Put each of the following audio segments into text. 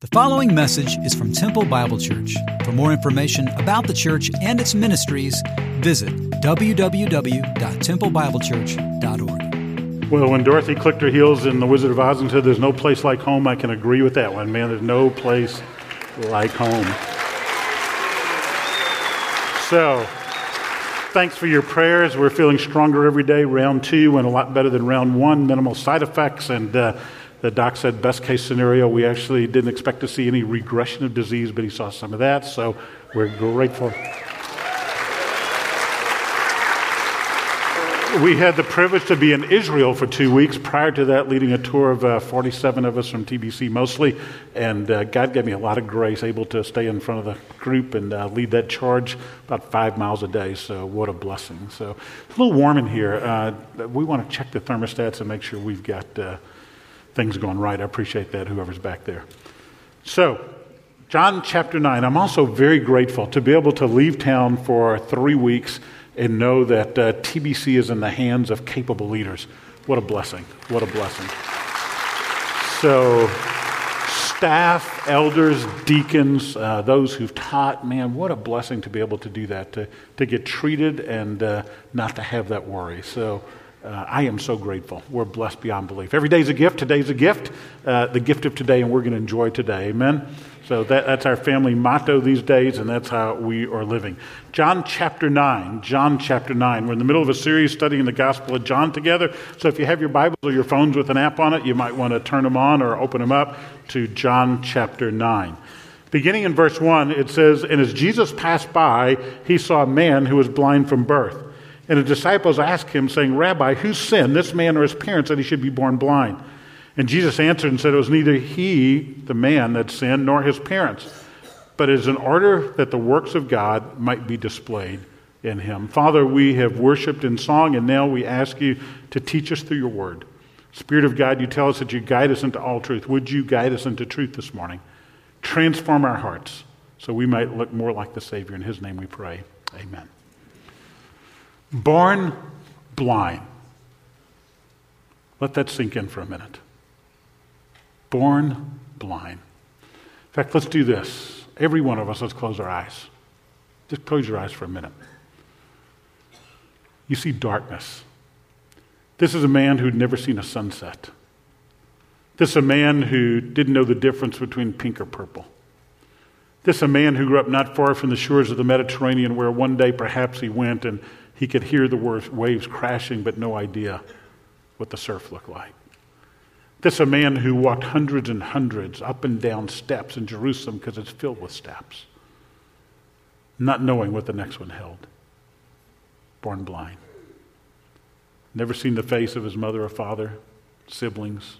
The following message is from Temple Bible Church. For more information about the church and its ministries, visit www.templebiblechurch.org. Well, when Dorothy clicked her heels in The Wizard of Oz and said, There's no place like home, I can agree with that one, man. There's no place like home. So, thanks for your prayers. We're feeling stronger every day. Round two went a lot better than round one, minimal side effects, and uh, the doc said, best case scenario, we actually didn't expect to see any regression of disease, but he saw some of that, so we're grateful. We had the privilege to be in Israel for two weeks. Prior to that, leading a tour of uh, 47 of us from TBC mostly. And uh, God gave me a lot of grace, able to stay in front of the group and uh, lead that charge about five miles a day. So, what a blessing. So, it's a little warm in here. Uh, we want to check the thermostats and make sure we've got uh, things going right. I appreciate that, whoever's back there. So, John chapter 9. I'm also very grateful to be able to leave town for three weeks and know that uh, TBC is in the hands of capable leaders. What a blessing. What a blessing. So, staff, elders, deacons, uh, those who've taught, man, what a blessing to be able to do that, to, to get treated and uh, not to have that worry. So, uh, I am so grateful. We're blessed beyond belief. Every day is a gift. Today's a gift, uh, the gift of today, and we're going to enjoy today. Amen. So that, that's our family motto these days, and that's how we are living. John chapter 9. John chapter 9. We're in the middle of a series studying the Gospel of John together. So if you have your Bibles or your phones with an app on it, you might want to turn them on or open them up to John chapter 9. Beginning in verse 1, it says, And as Jesus passed by, he saw a man who was blind from birth. And the disciples asked him, saying, Rabbi, who sinned, this man or his parents, that he should be born blind? And Jesus answered and said, It was neither he, the man, that sinned, nor his parents, but it is in order that the works of God might be displayed in him. Father, we have worshiped in song, and now we ask you to teach us through your word. Spirit of God, you tell us that you guide us into all truth. Would you guide us into truth this morning? Transform our hearts so we might look more like the Savior. In his name we pray. Amen. Born blind. Let that sink in for a minute. Born blind. In fact, let's do this. Every one of us, let's close our eyes. Just close your eyes for a minute. You see darkness. This is a man who'd never seen a sunset. This is a man who didn't know the difference between pink or purple. This is a man who grew up not far from the shores of the Mediterranean, where one day perhaps he went and he could hear the waves crashing, but no idea what the surf looked like. This is a man who walked hundreds and hundreds up and down steps in Jerusalem because it's filled with steps, not knowing what the next one held. Born blind. Never seen the face of his mother or father, siblings.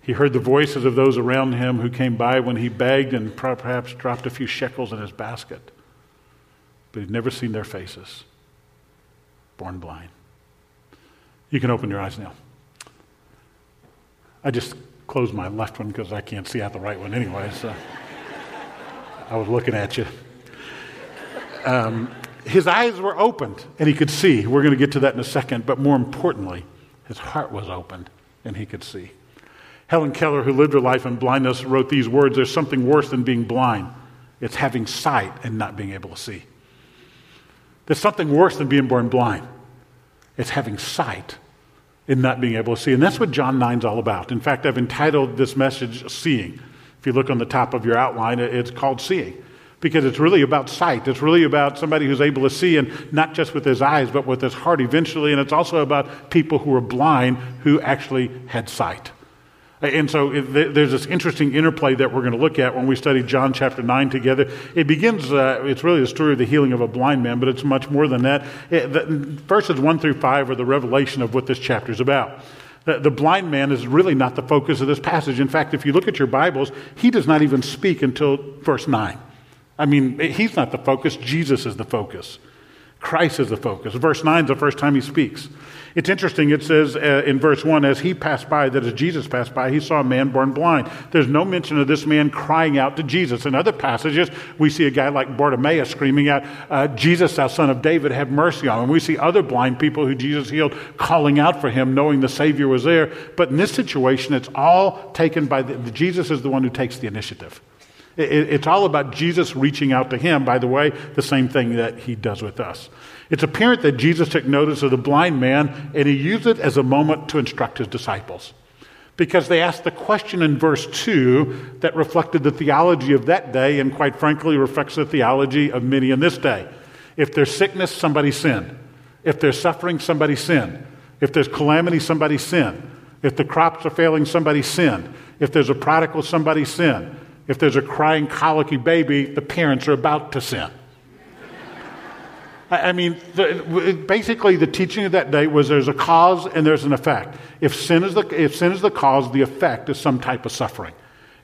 He heard the voices of those around him who came by when he begged and perhaps dropped a few shekels in his basket but he'd never seen their faces. Born blind. You can open your eyes now. I just closed my left one because I can't see out the right one anyway, so I was looking at you. Um, his eyes were opened and he could see. We're going to get to that in a second, but more importantly, his heart was opened and he could see. Helen Keller, who lived her life in blindness, wrote these words There's something worse than being blind. It's having sight and not being able to see. There's something worse than being born blind. It's having sight and not being able to see. And that's what John 9 is all about. In fact, I've entitled this message Seeing. If you look on the top of your outline, it's called Seeing because it's really about sight. It's really about somebody who's able to see, and not just with his eyes, but with his heart eventually. And it's also about people who are blind who actually had sight. And so there's this interesting interplay that we're going to look at when we study John chapter 9 together. It begins, uh, it's really the story of the healing of a blind man, but it's much more than that. It, the, verses 1 through 5 are the revelation of what this chapter is about. The, the blind man is really not the focus of this passage. In fact, if you look at your Bibles, he does not even speak until verse 9. I mean, he's not the focus, Jesus is the focus. Christ is the focus. Verse 9 is the first time he speaks. It's interesting, it says uh, in verse 1 as he passed by, that as Jesus passed by, he saw a man born blind. There's no mention of this man crying out to Jesus. In other passages, we see a guy like Bartimaeus screaming out, uh, Jesus, thou son of David, have mercy on him. We see other blind people who Jesus healed calling out for him, knowing the Savior was there. But in this situation, it's all taken by the, Jesus is the one who takes the initiative. It, it's all about Jesus reaching out to him, by the way, the same thing that he does with us. It's apparent that Jesus took notice of the blind man and he used it as a moment to instruct his disciples. Because they asked the question in verse 2 that reflected the theology of that day and, quite frankly, reflects the theology of many in this day. If there's sickness, somebody sin. If there's suffering, somebody sin. If there's calamity, somebody sin. If the crops are failing, somebody sin. If there's a prodigal, somebody sin. If there's a crying, colicky baby, the parents are about to sin. I mean, the, basically, the teaching of that day was there's a cause and there's an effect. If sin is the, if sin is the cause, the effect is some type of suffering.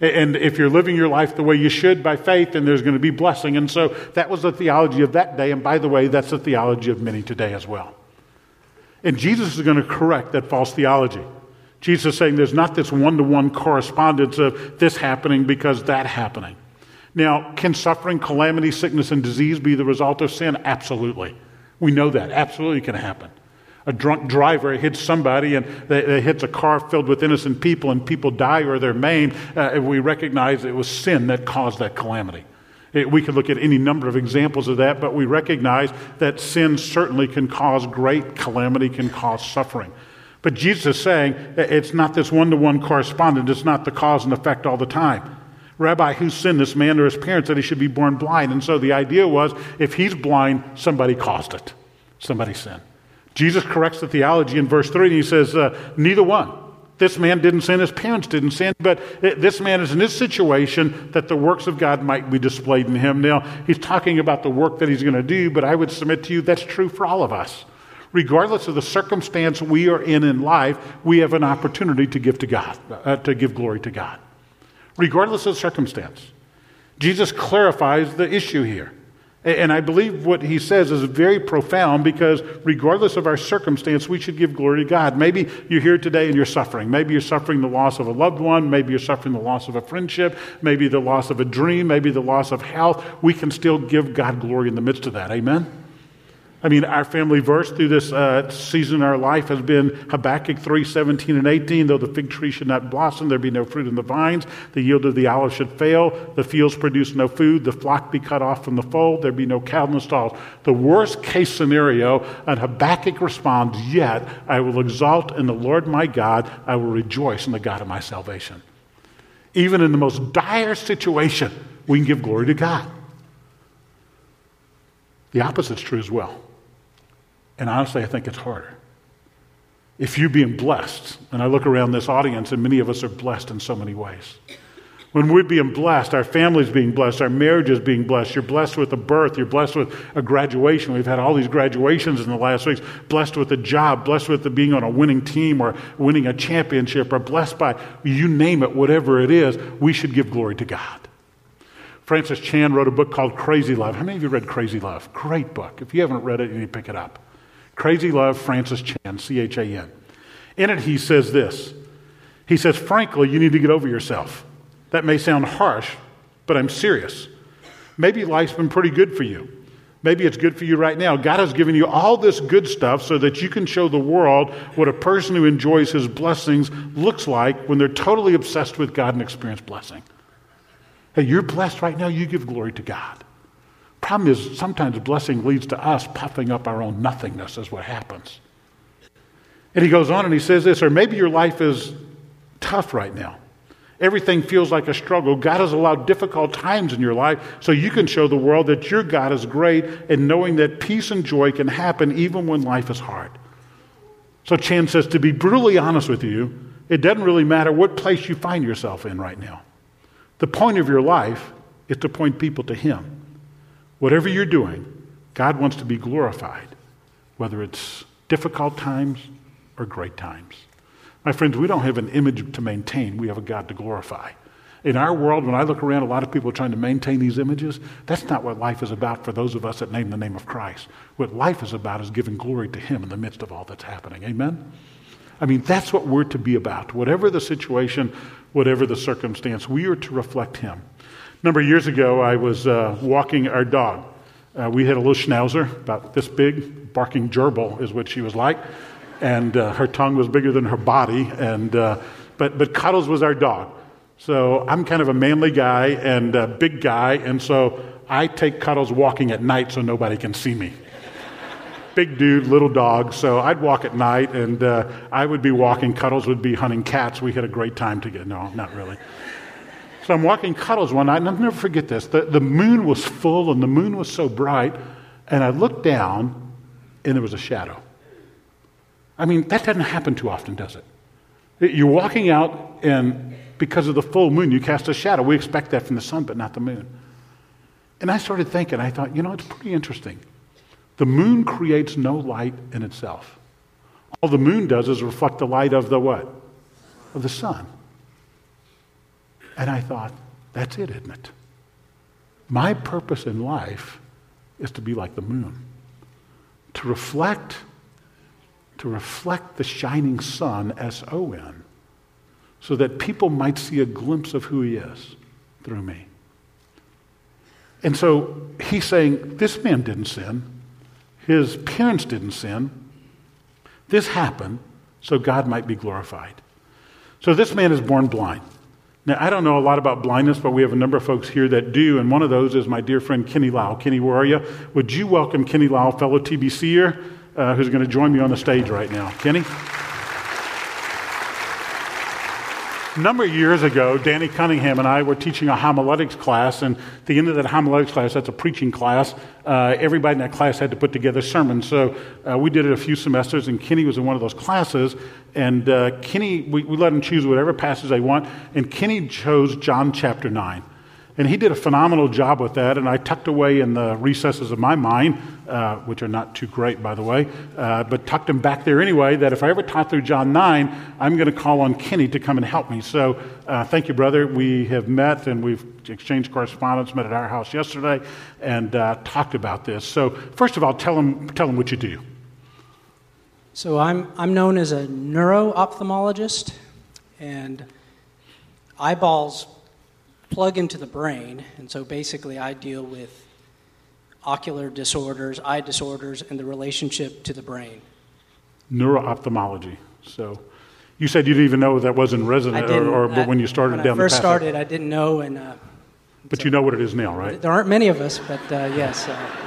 And if you're living your life the way you should by faith, then there's going to be blessing. And so that was the theology of that day. And by the way, that's the theology of many today as well. And Jesus is going to correct that false theology. Jesus is saying there's not this one to one correspondence of this happening because that happening. Now, can suffering, calamity, sickness, and disease be the result of sin? Absolutely. We know that. Absolutely can happen. A drunk driver hits somebody and they, they hits a car filled with innocent people and people die or they're maimed. Uh, we recognize it was sin that caused that calamity. It, we could look at any number of examples of that, but we recognize that sin certainly can cause great calamity, can cause suffering. But Jesus is saying it's not this one to one correspondence, it's not the cause and effect all the time. Rabbi, who sinned, this man or his parents, that he should be born blind? And so the idea was if he's blind, somebody caused it. Somebody sinned. Jesus corrects the theology in verse 3, and he says, uh, Neither one. This man didn't sin, his parents didn't sin, but this man is in this situation that the works of God might be displayed in him. Now, he's talking about the work that he's going to do, but I would submit to you that's true for all of us. Regardless of the circumstance we are in in life, we have an opportunity to give to God, uh, to give glory to God regardless of circumstance. Jesus clarifies the issue here. And I believe what he says is very profound because, regardless of our circumstance, we should give glory to God. Maybe you're here today and you're suffering. Maybe you're suffering the loss of a loved one. Maybe you're suffering the loss of a friendship. Maybe the loss of a dream. Maybe the loss of health. We can still give God glory in the midst of that. Amen? I mean, our family verse through this uh, season in our life has been Habakkuk 3 17 and 18. Though the fig tree should not blossom, there be no fruit in the vines, the yield of the olive should fail, the fields produce no food, the flock be cut off from the fold, there be no cattle in the stalls. The worst case scenario, and Habakkuk responds, Yet I will exalt in the Lord my God, I will rejoice in the God of my salvation. Even in the most dire situation, we can give glory to God. The opposite is true as well. And honestly, I think it's harder. If you're being blessed, and I look around this audience, and many of us are blessed in so many ways. When we're being blessed, our family's being blessed, our marriage is being blessed, you're blessed with a birth, you're blessed with a graduation. We've had all these graduations in the last weeks, blessed with a job, blessed with being on a winning team or winning a championship, or blessed by you name it, whatever it is, we should give glory to God. Francis Chan wrote a book called Crazy Love. How many of you read Crazy Love? Great book. If you haven't read it, you need to pick it up. Crazy Love, Francis Chan, C H A N. In it, he says this He says, Frankly, you need to get over yourself. That may sound harsh, but I'm serious. Maybe life's been pretty good for you. Maybe it's good for you right now. God has given you all this good stuff so that you can show the world what a person who enjoys his blessings looks like when they're totally obsessed with God and experience blessing. Hey, you're blessed right now, you give glory to God. Problem is, sometimes blessing leads to us puffing up our own nothingness, is what happens. And he goes on and he says this, or maybe your life is tough right now. Everything feels like a struggle. God has allowed difficult times in your life so you can show the world that your God is great and knowing that peace and joy can happen even when life is hard. So Chan says, to be brutally honest with you, it doesn't really matter what place you find yourself in right now. The point of your life is to point people to Him. Whatever you're doing, God wants to be glorified, whether it's difficult times or great times. My friends, we don't have an image to maintain, we have a God to glorify. In our world, when I look around, a lot of people are trying to maintain these images. That's not what life is about for those of us that name the name of Christ. What life is about is giving glory to Him in the midst of all that's happening. Amen? I mean, that's what we're to be about. Whatever the situation, whatever the circumstance, we are to reflect Him. A number of years ago, I was uh, walking our dog. Uh, we had a little schnauzer, about this big, barking gerbil is what she was like. And uh, her tongue was bigger than her body. And, uh, but, but Cuddles was our dog. So I'm kind of a manly guy and a big guy, and so I take Cuddles walking at night so nobody can see me. big dude, little dog, so I'd walk at night and uh, I would be walking, Cuddles would be hunting cats. We had a great time together. No, not really. So I'm walking Cuddles one night, and I'll never forget this. The, the moon was full and the moon was so bright, and I looked down and there was a shadow. I mean, that doesn't happen too often, does it? You're walking out and because of the full moon, you cast a shadow. We expect that from the sun, but not the moon. And I started thinking, I thought, you know, it's pretty interesting. The moon creates no light in itself. All the moon does is reflect the light of the what? Of the sun. And I thought, that's it, isn't it? My purpose in life is to be like the moon, to reflect, to reflect the shining sun, S O N, so that people might see a glimpse of who he is through me. And so he's saying, This man didn't sin. His parents didn't sin. This happened so God might be glorified. So this man is born blind. Now, I don't know a lot about blindness, but we have a number of folks here that do, and one of those is my dear friend Kenny Lau. Kenny, where are you? Would you welcome Kenny Lau, fellow TBCer, uh, who's going to join me on the stage right now? Kenny? A number of years ago, Danny Cunningham and I were teaching a homiletics class, and at the end of that homiletics class, that's a preaching class, uh, everybody in that class had to put together sermons. So uh, we did it a few semesters, and Kenny was in one of those classes. And uh, Kenny, we, we let him choose whatever passage they want, and Kenny chose John chapter 9. And he did a phenomenal job with that, and I tucked away in the recesses of my mind, uh, which are not too great, by the way, uh, but tucked him back there anyway, that if I ever taught through John 9, I'm going to call on Kenny to come and help me. So uh, thank you, brother. We have met and we've exchanged correspondence, met at our house yesterday, and uh, talked about this. So, first of all, tell him, tell him what you do. So, I'm, I'm known as a neuro ophthalmologist, and eyeballs plug into the brain. And so basically, I deal with ocular disorders, eye disorders, and the relationship to the brain. Neuro-ophthalmology. So you said you didn't even know that was in resident, or, or but when you started when down I first the path. started, I didn't know, and uh, but so you know what it is now, right? There aren't many of us, but uh, yes, uh,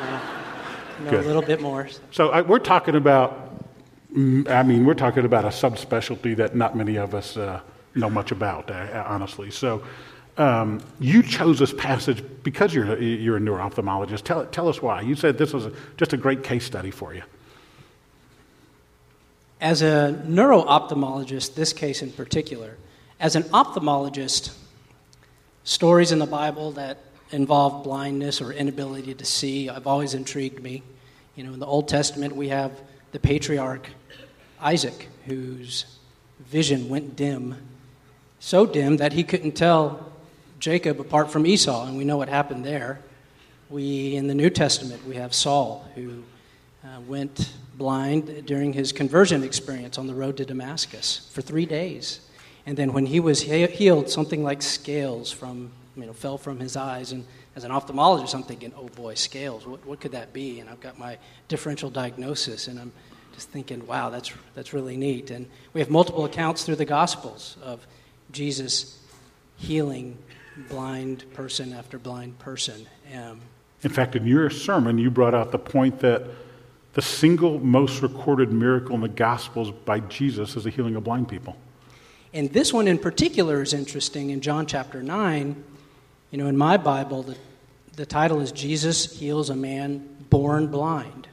know Good. a little bit more. So, so I, we're talking about. Mm, I mean, we're talking about a subspecialty that not many of us uh, know much about, uh, honestly. So, um, you chose this passage because you're, you're a neuro-ophthalmologist. Tell, tell us why. You said this was a, just a great case study for you. As a neuro-ophthalmologist, this case in particular, as an ophthalmologist, stories in the Bible that involve blindness or inability to see have always intrigued me. You know, in the Old Testament, we have the patriarch Isaac, whose vision went dim, so dim that he couldn't tell Jacob apart from Esau, and we know what happened there. We, in the New Testament, we have Saul, who uh, went blind during his conversion experience on the road to Damascus for three days. And then when he was he- healed, something like scales from, you know, fell from his eyes. And as an ophthalmologist, I'm thinking, oh boy, scales, what, what could that be? And I've got my differential diagnosis, and I'm just thinking, wow, that's, that's really neat. And we have multiple accounts through the Gospels of Jesus healing blind person after blind person. Um, in fact, in your sermon, you brought out the point that the single most recorded miracle in the Gospels by Jesus is the healing of blind people. And this one in particular is interesting in John chapter 9. You know, in my Bible, the, the title is Jesus Heals a Man Born Blind.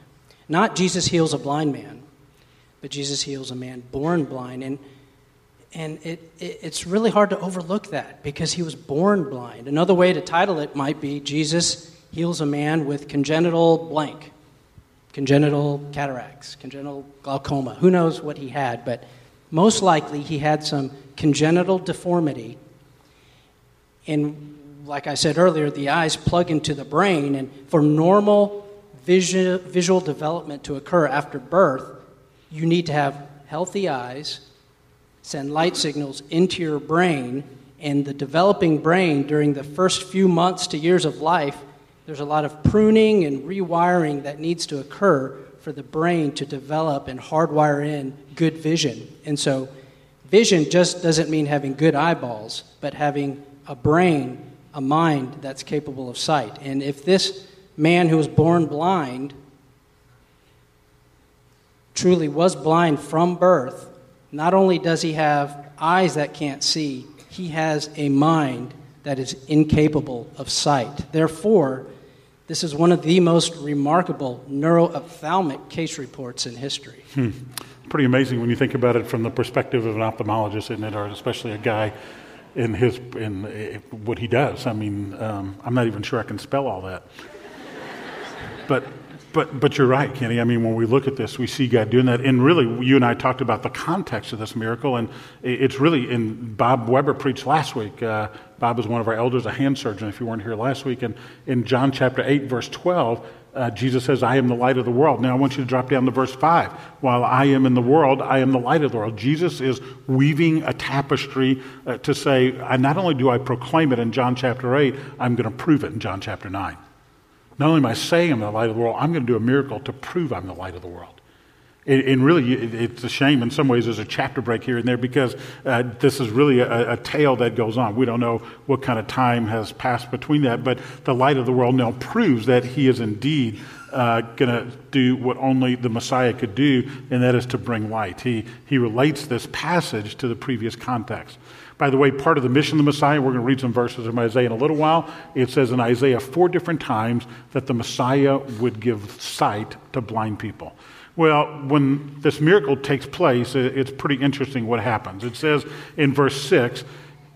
Not Jesus Heals a Blind Man, but Jesus Heals a Man Born Blind. And and it, it, it's really hard to overlook that because he was born blind. Another way to title it might be Jesus heals a man with congenital blank, congenital cataracts, congenital glaucoma. Who knows what he had, but most likely he had some congenital deformity. And like I said earlier, the eyes plug into the brain, and for normal visual, visual development to occur after birth, you need to have healthy eyes, send light signals into your brain, and the developing brain during the first few months to years of life, there's a lot of pruning and rewiring that needs to occur for the brain to develop and hardwire in good vision. And so, vision just doesn't mean having good eyeballs, but having a brain, a mind that's capable of sight. And if this man who was born blind truly was blind from birth, not only does he have eyes that can't see, he has a mind that is incapable of sight. Therefore, this is one of the most remarkable neuroophthalmic case reports in history. Hmm. Pretty amazing when you think about it from the perspective of an ophthalmologist, isn't it? Or especially a guy in his in what he does. I mean, um, I'm not even sure I can spell all that. but but but you're right, Kenny. I mean, when we look at this, we see God doing that, and really, you and I talked about the context of this miracle, and it's really. in Bob Weber preached last week. Uh, Bob is one of our elders, a hand surgeon. If you weren't here last week, and in John chapter eight, verse twelve. Uh, Jesus says, I am the light of the world. Now I want you to drop down to verse 5. While I am in the world, I am the light of the world. Jesus is weaving a tapestry uh, to say, not only do I proclaim it in John chapter 8, I'm going to prove it in John chapter 9. Not only am I saying I'm the light of the world, I'm going to do a miracle to prove I'm the light of the world. And really, it's a shame in some ways there's a chapter break here and there because uh, this is really a, a, tale that goes on. We don't know what kind of time has passed between that, but the light of the world now proves that he is indeed uh, going to do what only the Messiah could do, and that is to bring light. He, he relates this passage to the previous context. By the way, part of the mission of the Messiah, we're going to read some verses from Isaiah in a little while. It says in Isaiah four different times that the Messiah would give sight to blind people. Well, when this miracle takes place, it's pretty interesting what happens. It says in verse 6,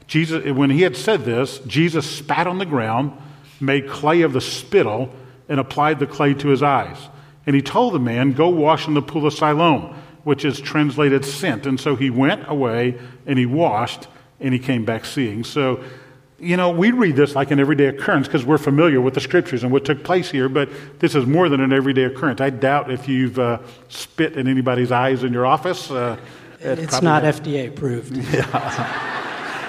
Jesus, when he had said this, Jesus spat on the ground, made clay of the spittle, and applied the clay to his eyes. And he told the man, Go wash in the pool of Siloam, which is translated sent. And so he went away and he washed and he came back seeing. So, you know, we read this like an everyday occurrence because we're familiar with the scriptures and what took place here, but this is more than an everyday occurrence. I doubt if you've uh, spit in anybody's eyes in your office. Uh, it's not FDA approved. Yeah.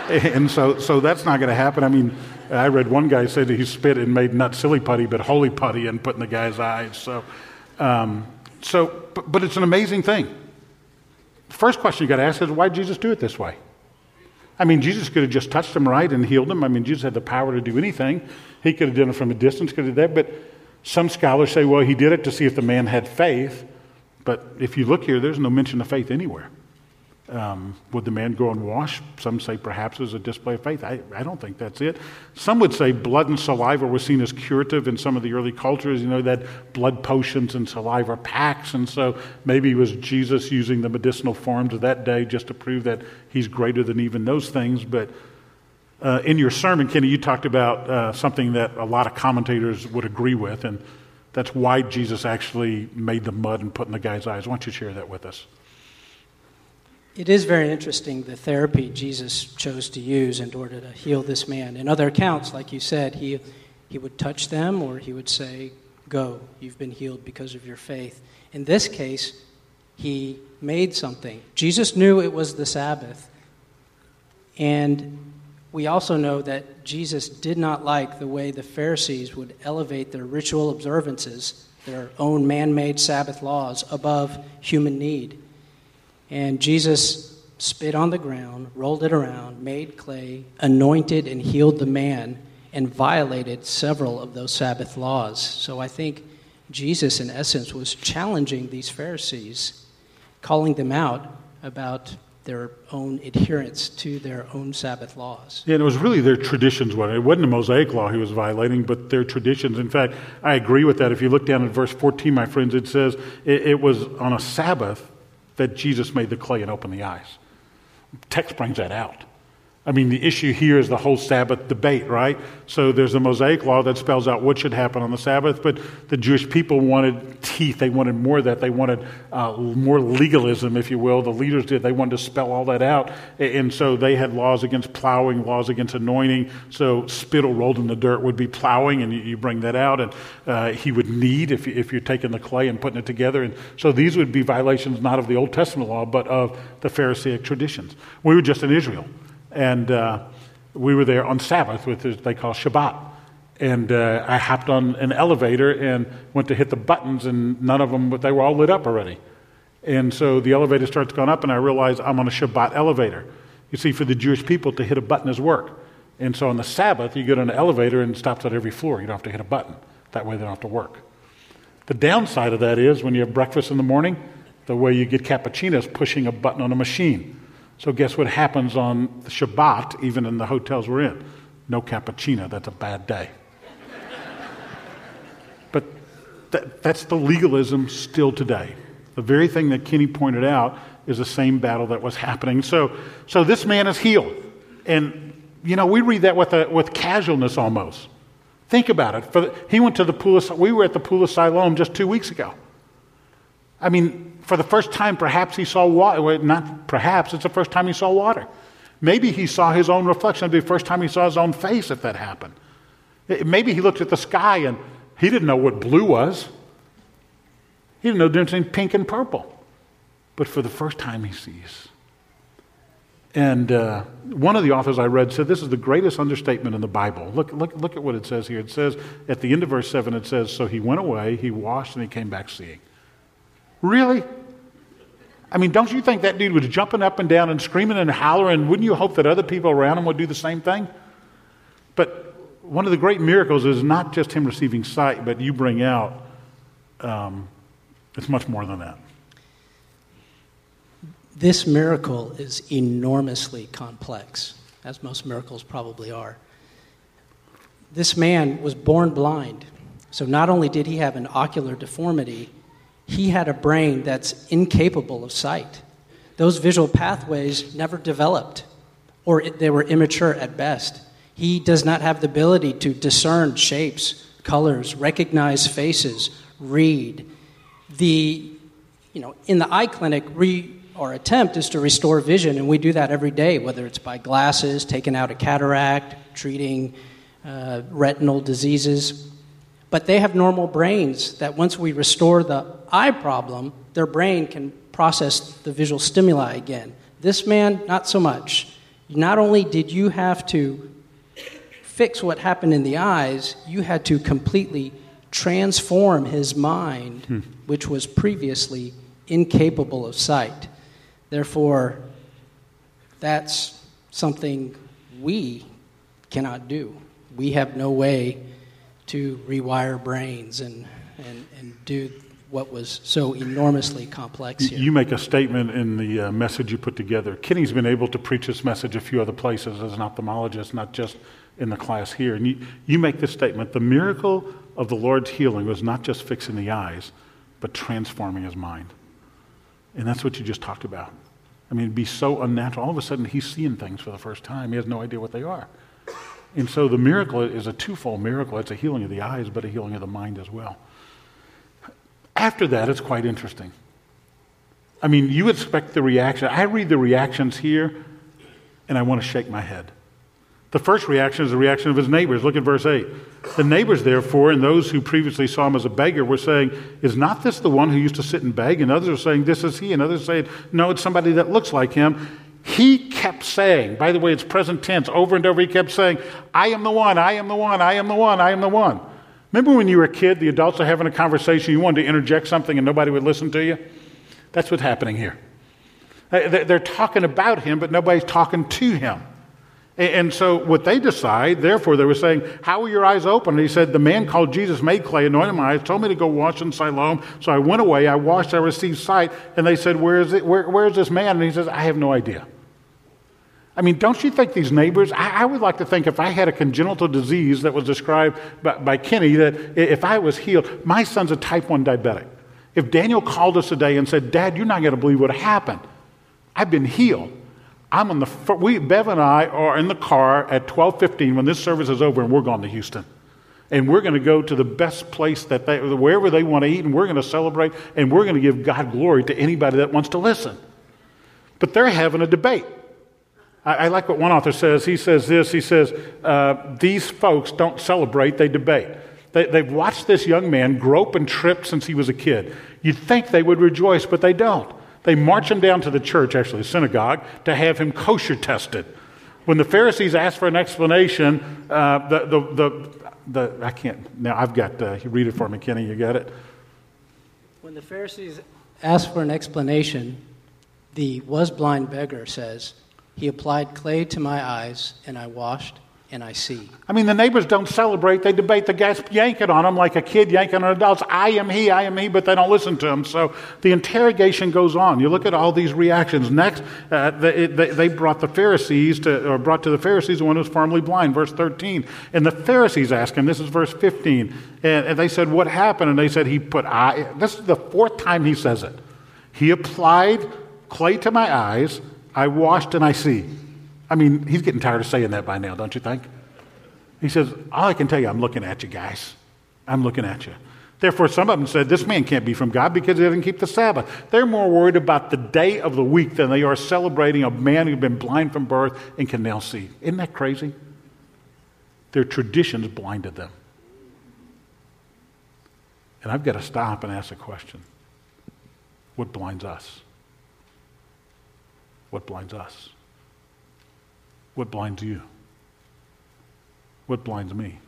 and so, so that's not going to happen. I mean, I read one guy say that he spit and made not silly putty, but holy putty and put in the guy's eyes. So, um, so but, but it's an amazing thing. First question you got to ask is why did Jesus do it this way? I mean, Jesus could have just touched him right and healed him. I mean, Jesus had the power to do anything. He could have done it from a distance, could have done that. But some scholars say, well, he did it to see if the man had faith. But if you look here, there's no mention of faith anywhere. Um, would the man go and wash? Some say perhaps as a display of faith. I, I don't think that's it. Some would say blood and saliva were seen as curative in some of the early cultures. You know, that blood potions and saliva packs. And so maybe it was Jesus using the medicinal forms of that day just to prove that he's greater than even those things. But uh, in your sermon, Kenny, you talked about uh, something that a lot of commentators would agree with, and that's why Jesus actually made the mud and put in the guy's eyes. Why don't you share that with us? It is very interesting the therapy Jesus chose to use in order to heal this man. In other accounts, like you said, he, he would touch them or he would say, Go, you've been healed because of your faith. In this case, he made something. Jesus knew it was the Sabbath. And we also know that Jesus did not like the way the Pharisees would elevate their ritual observances, their own man made Sabbath laws, above human need. And Jesus spit on the ground, rolled it around, made clay, anointed and healed the man, and violated several of those Sabbath laws. So I think Jesus, in essence, was challenging these Pharisees, calling them out about their own adherence to their own Sabbath laws. Yeah, and it was really their traditions. It wasn't the Mosaic law he was violating, but their traditions. In fact, I agree with that. If you look down at verse 14, my friends, it says it, it was on a Sabbath that Jesus made the clay and opened the eyes. Text brings that out. I mean, the issue here is the whole Sabbath debate, right? So there's a Mosaic law that spells out what should happen on the Sabbath, but the Jewish people wanted teeth. They wanted more of that. They wanted uh, more legalism, if you will. The leaders did. They wanted to spell all that out. And so they had laws against plowing, laws against anointing. So spittle rolled in the dirt would be plowing, and you, you bring that out. And uh, he would knead if, if you're taking the clay and putting it together. And so these would be violations not of the Old Testament law, but of the Pharisaic traditions. We were just in Israel. And uh, we were there on Sabbath, which is, they call Shabbat. And uh, I hopped on an elevator and went to hit the buttons, and none of them, but they were all lit up already. And so the elevator starts going up, and I realize I'm on a Shabbat elevator. You see, for the Jewish people, to hit a button is work. And so on the Sabbath, you get on an elevator and it stops at every floor. You don't have to hit a button. That way, they don't have to work. The downside of that is when you have breakfast in the morning, the way you get cappuccinos, pushing a button on a machine. So, guess what happens on Shabbat, even in the hotels we're in? No cappuccino. That's a bad day. but that, that's the legalism still today. The very thing that Kenny pointed out is the same battle that was happening. So, so this man is healed. And, you know, we read that with, a, with casualness almost. Think about it. The, he went to the pool of, we were at the pool of Siloam just two weeks ago. I mean, for the first time, perhaps he saw water. Not perhaps, it's the first time he saw water. Maybe he saw his own reflection. It'd be the first time he saw his own face if that happened. Maybe he looked at the sky and he didn't know what blue was. He didn't know the difference between pink and purple. But for the first time, he sees. And uh, one of the authors I read said this is the greatest understatement in the Bible. Look, look, look at what it says here. It says, at the end of verse 7, it says, So he went away, he washed, and he came back seeing. Really? I mean, don't you think that dude was jumping up and down and screaming and hollering? Wouldn't you hope that other people around him would do the same thing? But one of the great miracles is not just him receiving sight, but you bring out um, it's much more than that. This miracle is enormously complex, as most miracles probably are. This man was born blind, so not only did he have an ocular deformity, he had a brain that's incapable of sight. Those visual pathways never developed, or they were immature at best. He does not have the ability to discern shapes, colors, recognize faces, read. The, you know, in the eye clinic, our attempt is to restore vision, and we do that every day, whether it's by glasses, taking out a cataract, treating uh, retinal diseases. But they have normal brains that once we restore the eye problem, their brain can process the visual stimuli again. This man, not so much. Not only did you have to fix what happened in the eyes, you had to completely transform his mind, hmm. which was previously incapable of sight. Therefore, that's something we cannot do. We have no way to rewire brains and, and, and do what was so enormously complex here. You make a statement in the uh, message you put together. Kenny's been able to preach this message a few other places as an ophthalmologist, not just in the class here. And you, you make this statement the miracle of the Lord's healing was not just fixing the eyes, but transforming his mind. And that's what you just talked about. I mean, it'd be so unnatural. All of a sudden, he's seeing things for the first time. He has no idea what they are. And so the miracle is a twofold miracle. It's a healing of the eyes, but a healing of the mind as well. After that, it's quite interesting. I mean, you expect the reaction. I read the reactions here, and I want to shake my head. The first reaction is the reaction of his neighbors. Look at verse 8. The neighbors, therefore, and those who previously saw him as a beggar were saying, Is not this the one who used to sit and beg? And others are saying, This is he. And others say, No, it's somebody that looks like him. He kept saying, by the way, it's present tense, over and over, he kept saying, I am the one, I am the one, I am the one, I am the one. Remember when you were a kid, the adults are having a conversation, you wanted to interject something and nobody would listen to you? That's what's happening here. They're talking about him, but nobody's talking to him. And so, what they decide, therefore, they were saying, How were your eyes open? And he said, The man called Jesus made clay, anointed my eyes, told me to go wash in Siloam. So I went away, I washed, I received sight. And they said, Where is, it? Where, where is this man? And he says, I have no idea. I mean, don't you think these neighbors? I, I, would like to think if I had a congenital disease that was described by, by Kenny, that if I was healed, my son's a type 1 diabetic. If Daniel called us today and said, Dad, you're not going to believe what happened, I've been healed. I'm on the, we, Bev and I are in the car at 12:15 when this service is over, and we're going to Houston, and we're going to go to the best place that they, wherever they want to eat, and we're going to celebrate, and we're going to give God glory to anybody that wants to listen. But they're having a debate. I, I like what one author says. He says this. He says uh, these folks don't celebrate; they debate. They, they've watched this young man grope and trip since he was a kid. You'd think they would rejoice, but they don't. They march him down to the church, actually, synagogue, to have him kosher tested. When the Pharisees asked for an explanation, uh, the, the, the, the, I can't, now I've got, uh, you read it for me, Kenny, you got it? When the Pharisees asked for an explanation, the was blind beggar says, He applied clay to my eyes, and I washed, and I see. I mean, the neighbors don't celebrate. They debate. The guy's yanking on them like a kid yanking on adults. I am he, I am he, but they don't listen to him. So the interrogation goes on. You look at all these reactions. Next, uh, they, they, brought the Pharisees to, or brought to the Pharisees the one who was formerly blind, verse 13. And the Pharisees asked him, this is verse 15. And, and they said, What happened? And they said, He put eye. This is the fourth time he says it. He applied clay to my eyes. I washed and I see. I mean, he's getting tired of saying that by now, don't you think? He says, All I can tell you, I'm looking at you guys. I'm looking at you. Therefore, some of them said, This man can't be from God because he doesn't keep the Sabbath. They're more worried about the day of the week than they are celebrating a man who's been blind from birth and can now see. Isn't that crazy? Their traditions blinded them. And I've got to stop and ask a question What blinds us? What blinds us? What blinds you? What blinds me?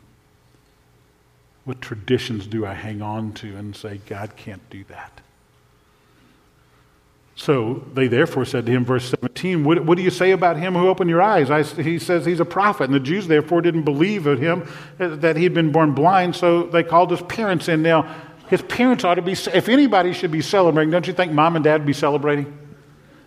What traditions do I hang on to and say, God can't do that? So they therefore said to him, verse 17, What, what do you say about him who opened your eyes? I, he says he's a prophet. And the Jews therefore didn't believe of him uh, that he'd been born blind, so they called his parents in. Now, his parents ought to be, if anybody should be celebrating, don't you think mom and dad would be celebrating?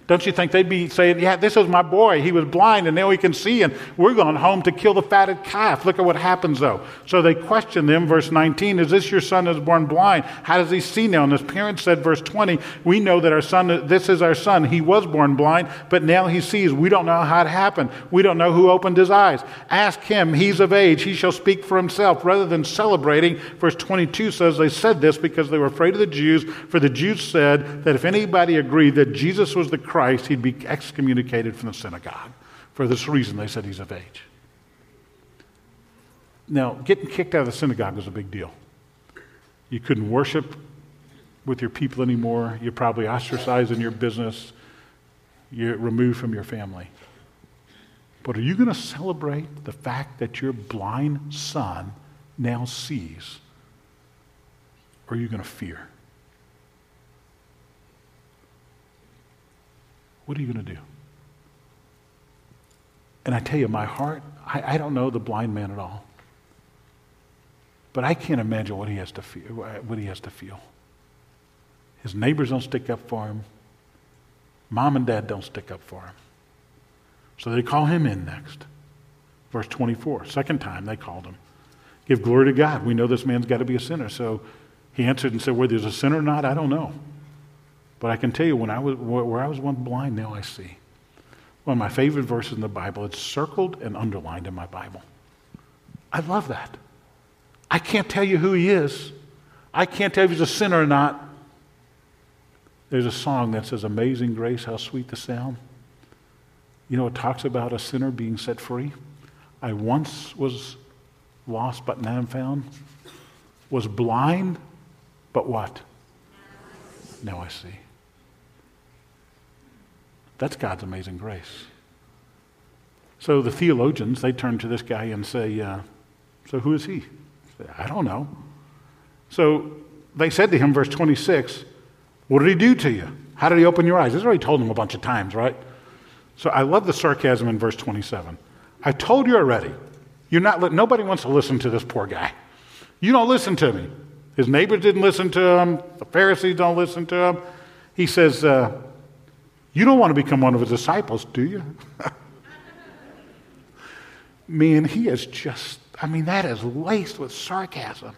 Don't you think they'd be saying, Yeah, this is my boy. He was blind and now he can see, and we're going home to kill the fatted calf. Look at what happens, though. So they question them, verse 19, Is this your son is born blind? How does he see now? And his parents said, verse 20, We know that our son, this is our son. He was born blind, but now he sees. We don't know how it happened. We don't know who opened his eyes. Ask him. He's of age. He shall speak for himself. Rather than celebrating, verse 22 says they said this because they were afraid of the Jews, for the Jews said that if anybody agreed that Jesus was the Christ, he'd be excommunicated from the synagogue. For this reason, they said he's of age. Now, getting kicked out of the synagogue was a big deal. You couldn't worship with your people anymore. You're probably ostracized in your business. You're removed from your family. But are you going to celebrate the fact that your blind son now sees? Or are you going to fear? What are you going to do? And I tell you, my heart, I, I, don't know the blind man at all. But I can't imagine what he has to feel. What he has to feel. His neighbors don't stick up for him. Mom and dad don't stick up for him. So they call him in next. Verse 24. Second time they called him. Give glory to God. We know this man's got to be a sinner. So he answered and said, Whether he's a sinner or not, I don't know. But I can tell you, when I was, where I was once blind, now I see. One of my favorite verses in the Bible. It's circled and underlined in my Bible. I love that. I can't tell you who he is. I can't tell if he's a sinner or not. There's a song that says, Amazing Grace, how sweet the sound. You know, it talks about a sinner being set free. I once was lost, but now I'm found. Was blind, but what? Now I see. That's God's amazing grace. So the theologians, they turn to this guy and say, uh, So who is he? Say, I don't know. So they said to him, verse 26, What did he do to you? How did he open your eyes? This already told him a bunch of times, right? So I love the sarcasm in verse 27. I told you already. You're not, li- nobody wants to listen to this poor guy. You don't listen to me. His neighbors didn't listen to him. The Pharisees don't listen to him. He says, uh, you don't want to become one of his disciples, do you? Man, he is just, I mean, that is laced with sarcasm.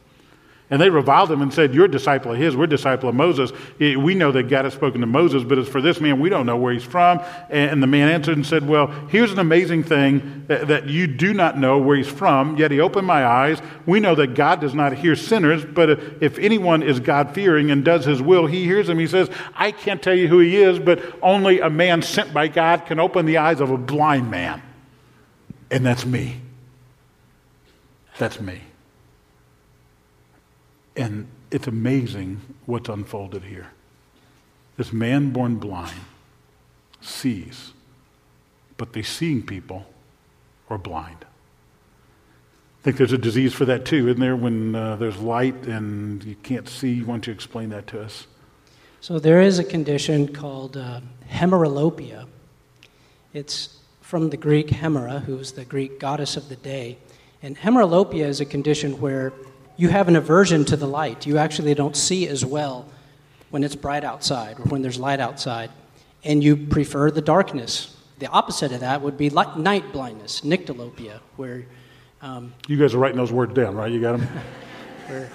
And they reviled him and said, You're a disciple of his, we're a disciple of Moses. We know that God has spoken to Moses, but as for this man, we don't know where he's from. And the man answered and said, Well, here's an amazing thing that, you do not know where he's from, yet he opened my eyes. We know that God does not hear sinners, but if anyone is God fearing and does his will, he hears him. He says, I can't tell you who he is, but only a man sent by God can open the eyes of a blind man. And that's me. That's me. And it's amazing what's unfolded here. This man born blind sees, but the seeing people are blind. I think there's a disease for that too, isn't there? When uh, there's light and you can't see, why don't you explain that to us? So there is a condition called uh. It's from the Greek Hemera, who's the Greek goddess of the day. And hemeralopia is a condition where you have an aversion to the light. You actually don't see as well when it's bright outside or when there's light outside. And you prefer the darkness. The opposite of that would be light, night blindness, nyctalopia, where. Um, you guys are writing those words down, right? You got them? where,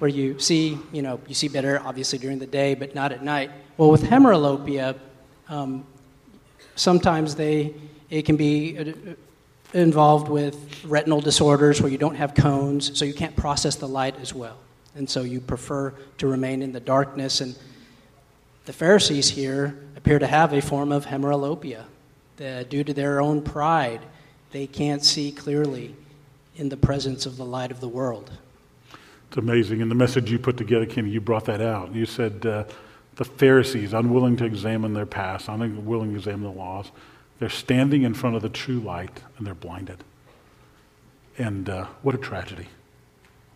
where you see, you know, you see better obviously during the day, but not at night. Well, with hemeralopia, um, sometimes they it can be involved with retinal disorders where you don't have cones, so you can't process the light as well. And so you prefer to remain in the darkness. And the Pharisees here appear to have a form of hemeralopia. The, due to their own pride, they can't see clearly in the presence of the light of the world. It's amazing. And the message you put together, Kenny, you brought that out. You said uh, the Pharisees, unwilling to examine their past, unwilling to examine the laws, they're standing in front of the true light and they're blinded. And uh, what a tragedy.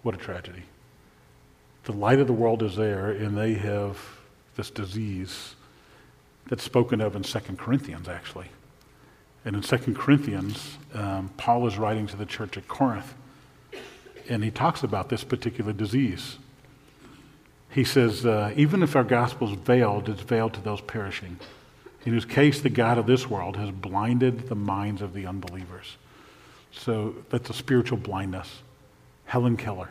What a tragedy. The light of the world is there, and they have this disease that's spoken of in 2 Corinthians, actually. And in 2 Corinthians, um, Paul is writing to the church at Corinth, and he talks about this particular disease. He says, uh, Even if our gospel is veiled, it's veiled to those perishing in whose case the God of this world has blinded the minds of the unbelievers. So that's a spiritual blindness. Helen Keller.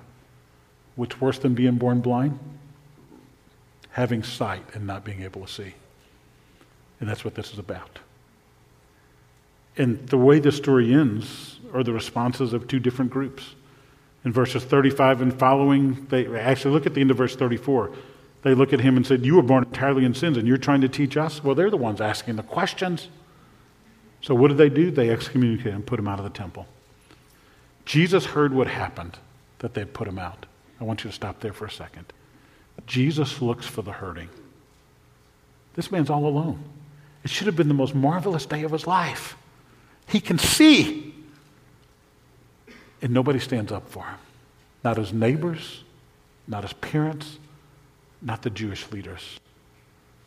What's worse than being born blind? Having sight and not being able to see. And that's what this is about. And the way the story ends are the responses of two different groups. In verses 35 and following, they actually look at the end of verse 34. They look at him and said, You were born entirely in sins and you're trying to teach us? Well, they're the ones asking the questions. So what did they do? They excommunicated him, and put him out of the temple. Jesus heard what happened, that they'd put him out. I want you to stop there for a second. Jesus looks for the hurting. This man's all alone. It should have been the most marvelous day of his life. He can see. And nobody stands up for him. Not his neighbors, not his parents, not the Jewish leaders.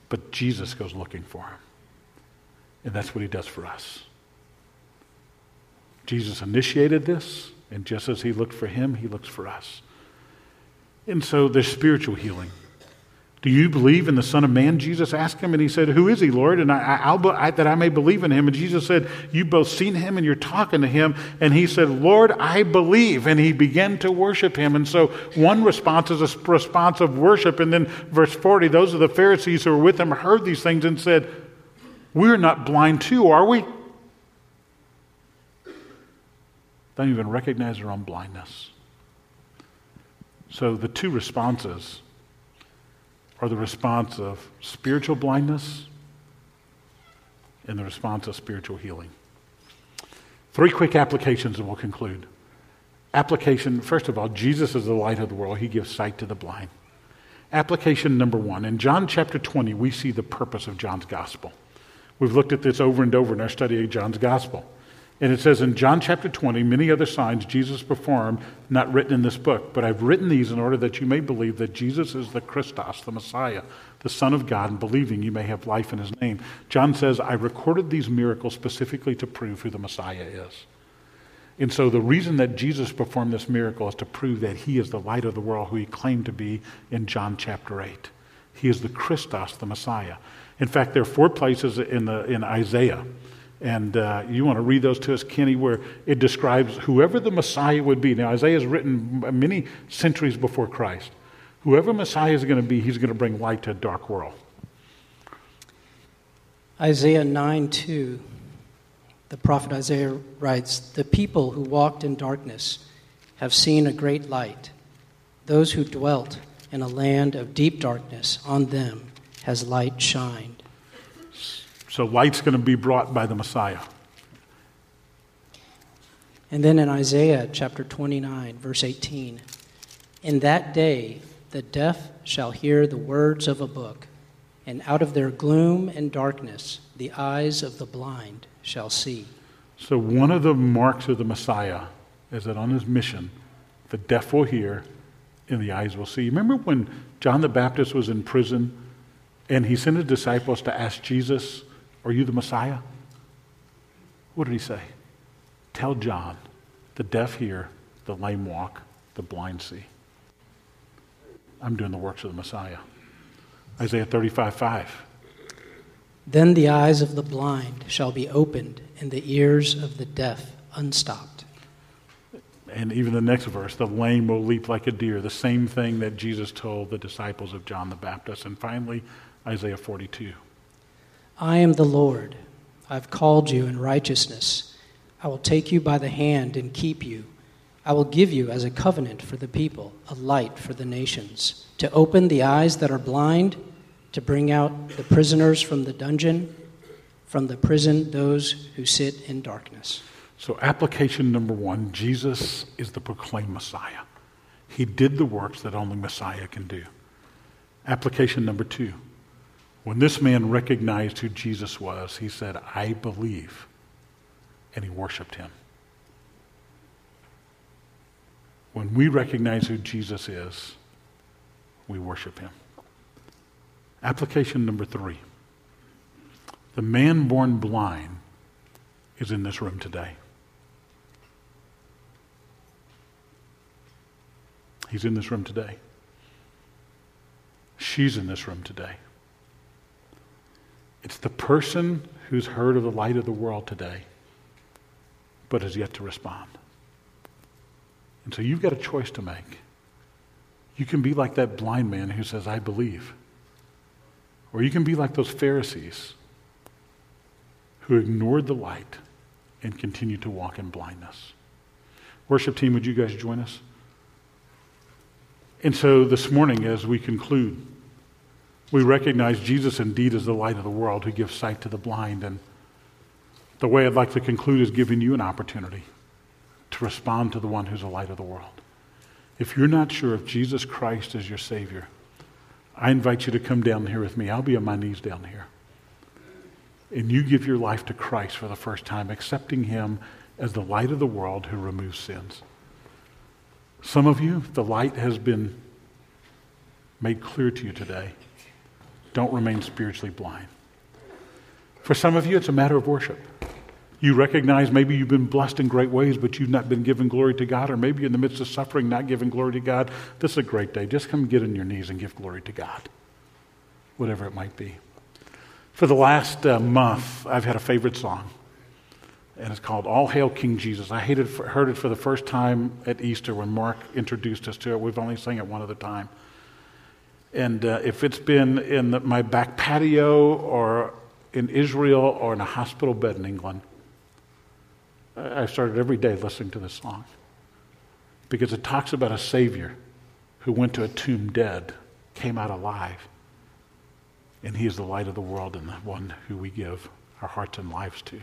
But Jesus goes looking for him. And that's what he does for us. Jesus initiated this, and just as he looked for him, he looks for us. And so there's spiritual healing. Do you believe in the Son of Man? Jesus asked him, and he said, Who is he, Lord? And I, I, that I may believe in him. And Jesus said, You've both seen him and you're talking to him. And he said, Lord, I believe. And he began to worship him. And so one response is a response of worship. And then verse 40, those of the Pharisees who were with him heard these things and said, We're not blind too, are we? They don't even recognize their own blindness. So the two responses are the response of spiritual blindness and the response of spiritual healing. Three quick applications and we'll conclude. Application, first of all, Jesus is the light of the world. He gives sight to the blind. Application number one. In John chapter 20, we see the purpose of John's gospel. We've looked at this over and over in our study of John's gospel. And it says in John chapter 20, many other signs Jesus performed, not written in this book, but I've written these in order that you may believe that Jesus is the Christos, the Messiah, the Son of God, and believing you may have life in his name. John says, I recorded these miracles specifically to prove who the Messiah is. And so the reason that Jesus performed this miracle is to prove that he is the light of the world, who he claimed to be in John chapter 8. He is the Christos, the Messiah. In fact, there are four places in, the, in Isaiah And uh, you want to read those to us, Kenny, where it describes whoever the Messiah would be. Now, Isaiah is written many centuries before Christ. Whoever Messiah is going to be, he's going to bring light to a dark world. Isaiah 9 2, the prophet Isaiah writes, The people who walked in darkness have seen a great light. Those who dwelt in a land of deep darkness, on them has light shined. So light's going to be brought by the Messiah. And then in Isaiah chapter 29, verse 18, in that day the deaf shall hear the words of a book, and out of their gloom and darkness the eyes of the blind shall see. So, one of the marks of the Messiah is that on his mission, the deaf will hear and the eyes will see. Remember when John the Baptist was in prison and he sent his disciples to ask Jesus, Are you the Messiah? What did he say? Tell John, the deaf hear, the lame walk, the blind see. I'm doing the works of the Messiah. Isaiah 35 5. Then the eyes of the blind shall be opened, and the ears of the deaf unstopped. And even the next verse, the lame will leap like a deer, the same thing that Jesus told the disciples of John the Baptist. And finally, Isaiah 42. I am the Lord. I've called you in righteousness. I will take you by the hand and keep you. I will give you as a covenant for the people, a light for the nations, to open the eyes that are blind, to bring out the prisoners from the dungeon, from the prison those who sit in darkness. So, application number one Jesus is the proclaimed Messiah. He did the works that only Messiah can do. Application number two when this man recognized who Jesus was, he said, I believe. And he worshiped him. When we recognize who Jesus is, we worship him. Application number three the man born blind is in this room today. He's in this room today. She's in this room today. It's the person who's heard of the light of the world today, but has yet to respond. And so you've got a choice to make. You can be like that blind man who says, I believe. Or you can be like those Pharisees who ignored the light and continued to walk in blindness. Worship team, would you guys join us? And so this morning, as we conclude, we recognize Jesus indeed is the light of the world who gives sight to the blind. And the way I'd like to conclude is giving you an opportunity to respond to the one who's the light of the world. If you're not sure if Jesus Christ is your Savior, I invite you to come down here with me. I'll be on my knees down here. And you give your life to Christ for the first time, accepting Him as the light of the world who removes sins. Some of you, the light has been made clear to you today. Don't remain spiritually blind. For some of you, it's a matter of worship. You recognize maybe you've been blessed in great ways, but you've not been giving glory to God, or maybe you're in the midst of suffering, not giving glory to God. This is a great day. Just come get on your knees and give glory to God, whatever it might be. For the last uh, month, I've had a favorite song, and it's called All Hail King Jesus. I heard it for the first time at Easter when Mark introduced us to it. We've only sang it one other time. And uh, if it's been in the, my back patio or in Israel or in a hospital bed in England, I started every day listening to this song because it talks about a Savior who went to a tomb dead, came out alive, and He is the light of the world and the one who we give our hearts and lives to.